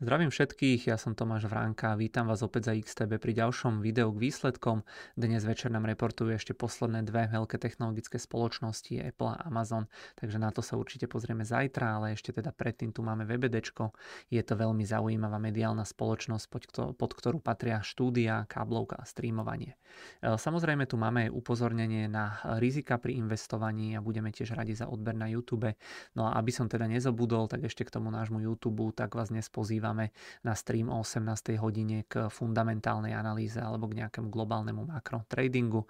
Zdravím všetkých, ja som Tomáš Vránka, vítam vás opäť za XTB pri ďalšom videu k výsledkom. Dnes večer nám reportujú ešte posledné dve veľké technologické spoločnosti, Apple a Amazon, takže na to sa určite pozrieme zajtra, ale ešte teda predtým tu máme VBDčko. Je to veľmi zaujímavá mediálna spoločnosť, pod ktorú patria štúdia, káblovka a streamovanie. E, samozrejme tu máme aj upozornenie na rizika pri investovaní a budeme tiež radi za odber na YouTube. No a aby som teda nezabudol, tak ešte k tomu nášmu YouTube, tak vás dnes pozývam pozývame na stream o 18. hodine k fundamentálnej analýze alebo k nejakému globálnemu makro tradingu.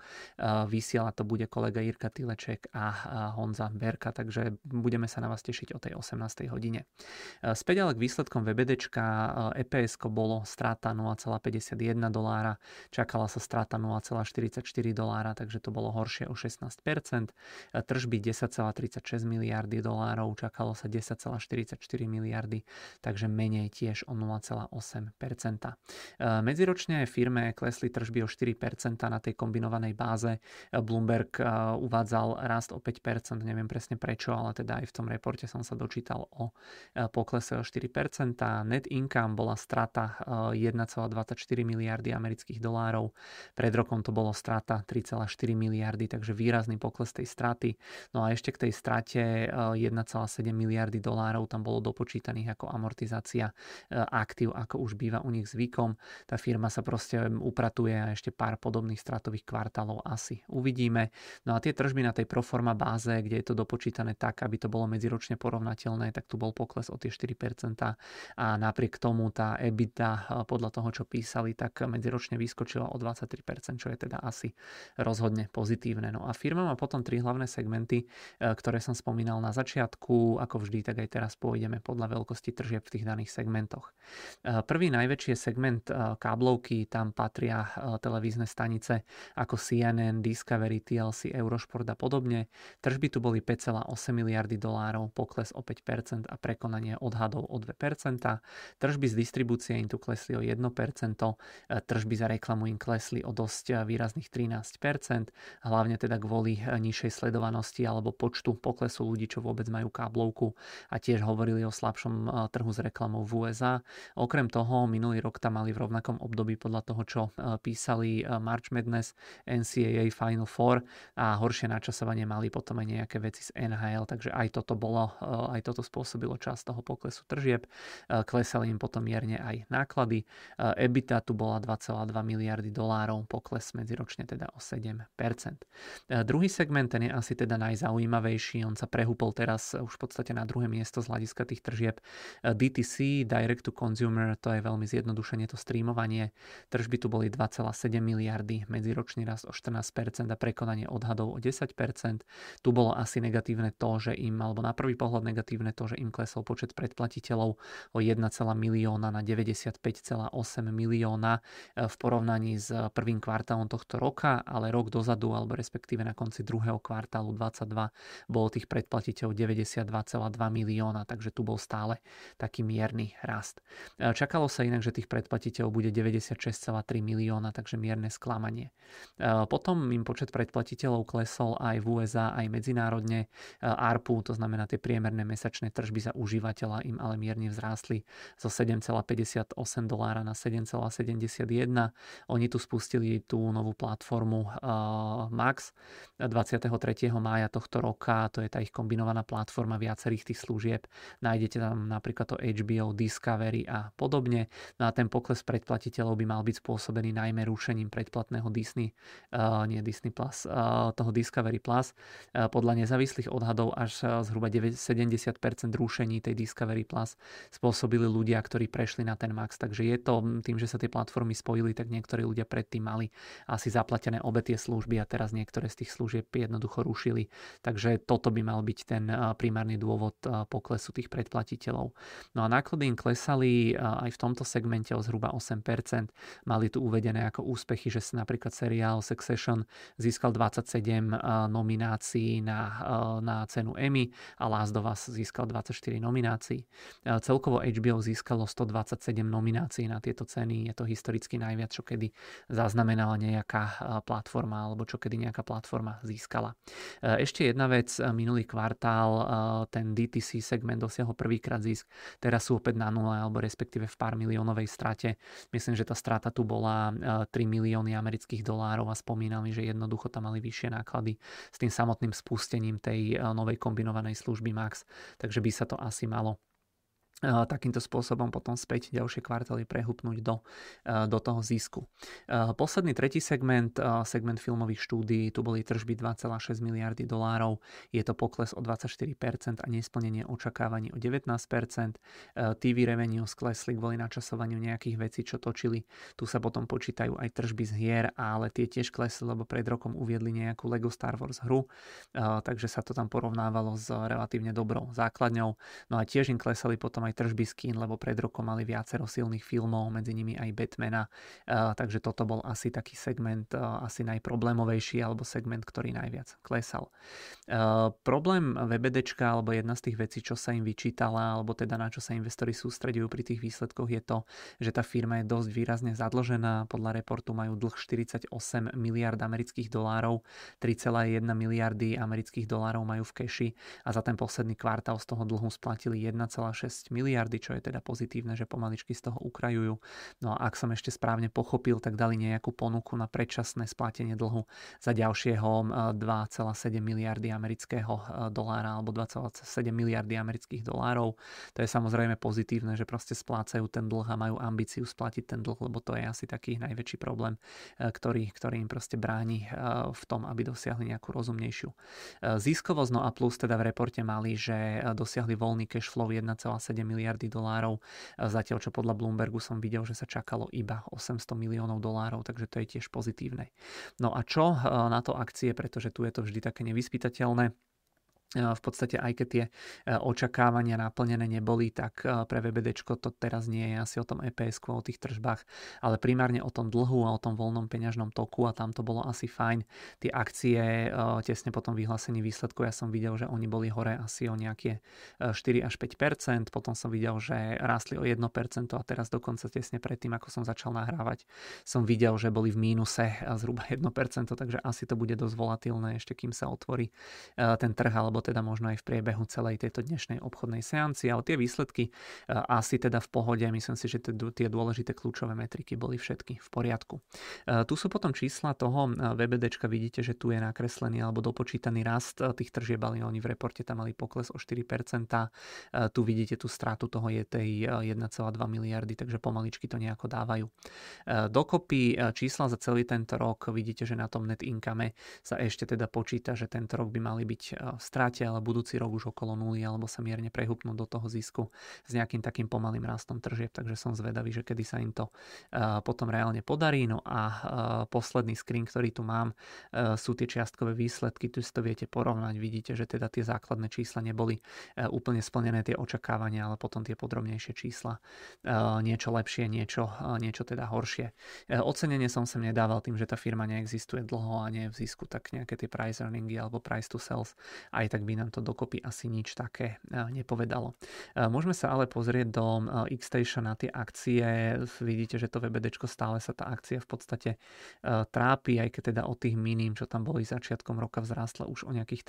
Vysiela to bude kolega Jirka Tileček a Honza Berka, takže budeme sa na vás tešiť o tej 18. hodine. Späť ale k výsledkom VBDčka EPS bolo strata 0,51 dolára, čakala sa strata 0,44 dolára, takže to bolo horšie o 16%. Tržby 10,36 miliardy dolárov, čakalo sa 10,44 miliardy, takže menej tiež tiež o 0,8%. E, medziročne firme klesli tržby o 4% na tej kombinovanej báze. E, Bloomberg e, uvádzal rast o 5%, neviem presne prečo, ale teda aj v tom reporte som sa dočítal o poklese o 4%. Net income bola strata 1,24 miliardy amerických dolárov. Pred rokom to bolo strata 3,4 miliardy, takže výrazný pokles tej straty. No a ešte k tej strate 1,7 miliardy dolárov tam bolo dopočítaných ako amortizácia aktív, ako už býva u nich zvykom. Tá firma sa proste upratuje a ešte pár podobných stratových kvartálov asi uvidíme. No a tie tržby na tej proforma báze, kde je to dopočítané tak, aby to bolo medziročne porovnateľné, tak tu bol pokles o tie 4% a napriek tomu tá EBITDA e, podľa toho, čo písali, tak medziročne vyskočila o 23%, čo je teda asi rozhodne pozitívne. No a firma má potom tri hlavné segmenty, e, ktoré som spomínal na začiatku, ako vždy, tak aj teraz pôjdeme podľa veľkosti tržieb v tých daných segmentoch segmentoch. Eh, prvý najväčší segment eh, káblovky, tam patria eh, televízne stanice ako CNN, Discovery, TLC, Eurošport a podobne. Tržby tu boli 5,8 miliardy dolárov, pokles o 5% a prekonanie odhadov o 2%. Tržby z distribúcie im tu klesli o 1%, tržby za reklamu im klesli o dosť výrazných 13%, hlavne teda kvôli nižšej sledovanosti alebo počtu poklesu ľudí, čo vôbec majú káblovku a tiež hovorili o slabšom trhu s reklamou v USA. Okrem toho, minulý rok tam mali v rovnakom období podľa toho, čo e, písali e, March Madness, NCAA Final Four a horšie načasovanie mali potom aj nejaké veci z NHL, takže aj toto bolo, e, aj toto spôsobilo časť toho poklesu tržieb. Klesali im potom mierne aj náklady. EBITDA tu bola 2,2 miliardy dolárov, pokles medziročne teda o 7%. Druhý segment, ten je asi teda najzaujímavejší, on sa prehúpol teraz už v podstate na druhé miesto z hľadiska tých tržieb. DTC, direct to consumer, to je veľmi zjednodušenie to streamovanie. Tržby tu boli 2,7 miliardy, medziročný rast o 14% a prekonanie odhadov o 10%. Tu bolo asi negatívne to, že im, alebo na prvý pohľad negatívne to, že im klesol počet predplatiteľov o 1, milióna na 95,8 milióna e, v porovnaní s prvým kvartálom tohto roka, ale rok dozadu, alebo respektíve na konci druhého kvartálu 22 bolo tých predplatiteľov 92,2 milióna, takže tu bol stále taký mierny rast. E, čakalo sa inak, že tých predplatiteľov bude 96,3 milióna, takže mierne sklamanie. Potom im počet predplatiteľov klesol aj v USA, aj medzinárodne. ARPU, to znamená tie priemerné mesačné tržby za užívateľa im ale mierne vzrástli zo 7,58 dolára na 7,71. Oni tu spustili tú novú platformu Max 23. mája tohto roka, to je tá ich kombinovaná platforma viacerých tých služieb. Nájdete tam napríklad to HBO HBO, Discovery a podobne. No a ten pokles predplatiteľov by mal byť spôsobený najmä rušením predplatného Disney, uh, nie Disney Plus, uh, toho Discovery Plus. Uh, podľa nezávislých odhadov až zhruba 70% rušení tej Discovery Plus spôsobili ľudia, ktorí prešli na ten Max. Takže je to tým, že sa tie platformy spojili, tak niektorí ľudia predtým mali asi zaplatené obe tie služby a teraz niektoré z tých služieb jednoducho rušili. Takže toto by mal byť ten primárny dôvod poklesu tých predplatiteľov. No a náklady klesali aj v tomto segmente o zhruba 8%. Mali tu uvedené ako úspechy, že sa napríklad seriál Succession získal 27 nominácií na, na cenu Emmy a Last of Us získal 24 nominácií. Celkovo HBO získalo 127 nominácií na tieto ceny. Je to historicky najviac, čo kedy zaznamenala nejaká platforma alebo čo kedy nejaká platforma získala. Ešte jedna vec, minulý kvartál ten DTC segment dosiahol prvýkrát zisk, teraz sú opäť na nule alebo respektíve v pár miliónovej strate. Myslím, že tá strata tu bola 3 milióny amerických dolárov a spomínali, že jednoducho tam mali vyššie náklady s tým samotným spustením tej novej kombinovanej služby Max, takže by sa to asi malo takýmto spôsobom potom späť ďalšie kvartály prehupnúť do, do toho zisku. Posledný tretí segment, segment filmových štúdií, tu boli tržby 2,6 miliardy dolárov, je to pokles o 24% a nesplnenie očakávaní o 19%. TV revenue sklesli kvôli načasovaniu nejakých vecí, čo točili. Tu sa potom počítajú aj tržby z hier, ale tie tiež klesli, lebo pred rokom uviedli nejakú LEGO Star Wars hru, takže sa to tam porovnávalo s relatívne dobrou základňou. No a tiež im klesali potom aj aj tržby z kín, lebo pred rokom mali viacero silných filmov, medzi nimi aj Batmana, takže toto bol asi taký segment asi najproblémovejší alebo segment, ktorý najviac klesal. Problém VBDčka alebo jedna z tých vecí, čo sa im vyčítala alebo teda na čo sa investori sústredujú pri tých výsledkoch je to, že tá firma je dosť výrazne zadlžená. Podľa reportu majú dlh 48 miliard amerických dolárov, 3,1 miliardy amerických dolárov majú v keši a za ten posledný kvartál z toho dlhu splatili 1,6 miliardy, čo je teda pozitívne, že pomaličky z toho ukrajujú. No a ak som ešte správne pochopil, tak dali nejakú ponuku na predčasné splatenie dlhu za ďalšieho 2,7 miliardy amerického e, dolára alebo 2,7 miliardy amerických dolárov. To je samozrejme pozitívne, že proste splácajú ten dlh a majú ambíciu splatiť ten dlh, lebo to je asi taký najväčší problém, e, ktorý, ktorý im proste bráni e, v tom, aby dosiahli nejakú rozumnejšiu ziskovosť. No a plus teda v reporte mali, že dosiahli voľný cash flow 1,7 miliardy dolárov, zatiaľ čo podľa Bloombergu som videl, že sa čakalo iba 800 miliónov dolárov, takže to je tiež pozitívne. No a čo na to akcie, pretože tu je to vždy také nevyspytateľné, v podstate aj keď tie očakávania naplnené neboli, tak pre VBD to teraz nie je asi o tom EPS, o tých tržbách, ale primárne o tom dlhu a o tom voľnom peňažnom toku a tam to bolo asi fajn. Tie akcie tesne po tom vyhlásení výsledku ja som videl, že oni boli hore asi o nejaké 4 až 5%, potom som videl, že rástli o 1% a teraz dokonca tesne predtým, ako som začal nahrávať, som videl, že boli v mínuse zhruba 1%, takže asi to bude dosť volatilné ešte kým sa otvorí ten trh alebo alebo teda možno aj v priebehu celej tejto dnešnej obchodnej seanci, ale tie výsledky e, asi teda v pohode, myslím si, že tie dôležité kľúčové metriky boli všetky v poriadku. E, tu sú potom čísla toho e, VBD, vidíte, že tu je nakreslený alebo dopočítaný rast tých tržieb, ale oni v reporte tam mali pokles o 4%. Tu vidíte tú stratu toho je tej 1,2 miliardy, takže pomaličky to nejako dávajú. Dokopy čísla za celý tento rok vidíte, že na tom net income sa ešte teda počíta, že tento rok by mali byť v strate, ale budúci rok už okolo nuly alebo sa mierne prehupnú do toho zisku s nejakým takým pomalým rastom tržieb, takže som zvedavý, že kedy sa im to uh, potom reálne podarí. No a uh, posledný screen, ktorý tu mám, uh, sú tie čiastkové výsledky, tu si to viete porovnať, vidíte, že teda tie základné čísla neboli úplne splnené tie očakávania, ale potom tie podrobnejšie čísla niečo lepšie, niečo, niečo teda horšie. Ocenenie som sem nedával tým, že tá firma neexistuje dlho a nie je v zisku, tak nejaké tie price earningy alebo price to sales aj tak by nám to dokopy asi nič také e, nepovedalo. E, môžeme sa ale pozrieť do e, Xstation na tie akcie. Vidíte, že to VBD stále sa tá akcia v podstate trápi, aj keď teda od tých minim, čo tam boli začiatkom roka, vzrástla už o nejakých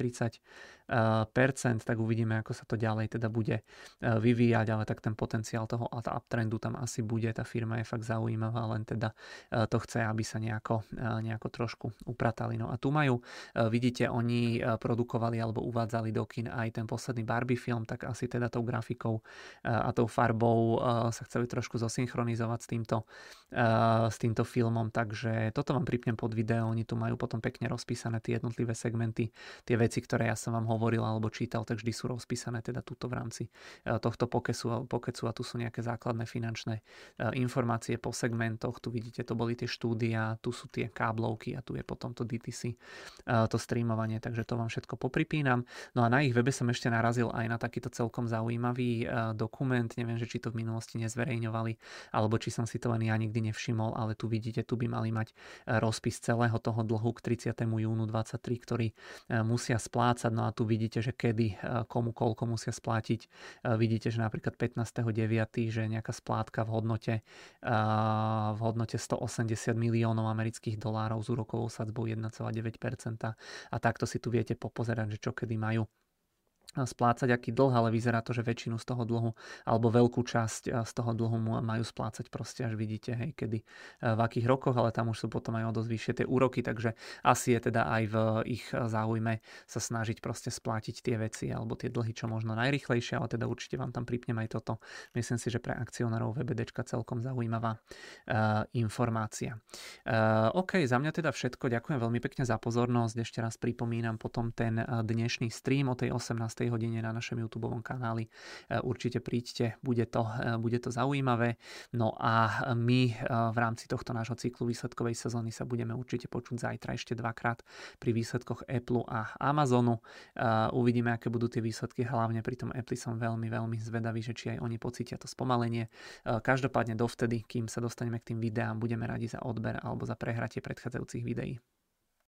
30%, tak uvidíme, ako sa to ďalej teda bude vyvíjať, ale tak ten potenciál toho uptrendu tam asi bude. Tá firma je fakt zaujímavá, len teda to chce, aby sa nejako, nejako trošku upratali. No a tu majú, vidíte, oni produkovali alebo uvádzali do kin aj ten posledný Barbie film, tak asi teda tou grafikou eh, a tou farbou eh, sa chceli trošku zosynchronizovať s týmto, eh, s týmto filmom, takže toto vám pripnem pod video, oni tu majú potom pekne rozpísané tie jednotlivé segmenty, tie veci, ktoré ja som vám hovoril alebo čítal, tak vždy sú rozpísané teda túto v rámci tohto pokesu, pokecu a tu sú nejaké základné finančné informácie po segmentoch, tu vidíte, to boli tie štúdia, tu sú tie káblovky a tu je potom to DTC, to streamovanie, takže to vám všetko popripínam. No a na ich webe som ešte narazil aj na takýto celkom zaujímavý e, dokument, neviem, že či to v minulosti nezverejňovali, alebo či som si to len ja nikdy nevšimol, ale tu vidíte, tu by mali mať e, rozpis celého toho dlhu k 30. júnu 23, ktorý e, musia splácať. No a tu vidíte, že kedy, komu koľko musia splátiť. Vidíte, že napríklad 15.9. že nejaká splátka v hodnote, v hodnote 180 miliónov amerických dolárov s úrokovou sadzbou 1,9% a takto si tu viete popozerať, že čo kedy majú splácať aký dlh, ale vyzerá to, že väčšinu z toho dlhu alebo veľkú časť z toho dlhu majú splácať proste až vidíte, hej, kedy v akých rokoch, ale tam už sú potom aj o dosť vyššie tie úroky, takže asi je teda aj v ich záujme sa snažiť proste splátiť tie veci alebo tie dlhy čo možno najrychlejšie, ale teda určite vám tam pripnem aj toto. Myslím si, že pre akcionárov VBDčka celkom zaujímavá uh, informácia. Uh, OK, za mňa teda všetko. Ďakujem veľmi pekne za pozornosť. Ešte raz pripomínam potom ten dnešný stream o tej 18 hodine na našom YouTube kanáli. E, určite príďte, bude to, e, bude to zaujímavé. No a my e, v rámci tohto nášho cyklu výsledkovej sezóny sa budeme určite počuť zajtra ešte dvakrát pri výsledkoch Apple a Amazonu. Uvidíme, aké budú tie výsledky, hlavne pri tom Apple som veľmi, veľmi zvedavý, že či aj oni pocítia to spomalenie. Každopádne dovtedy, kým sa dostaneme k tým videám, budeme radi za odber alebo za prehratie predchádzajúcich videí.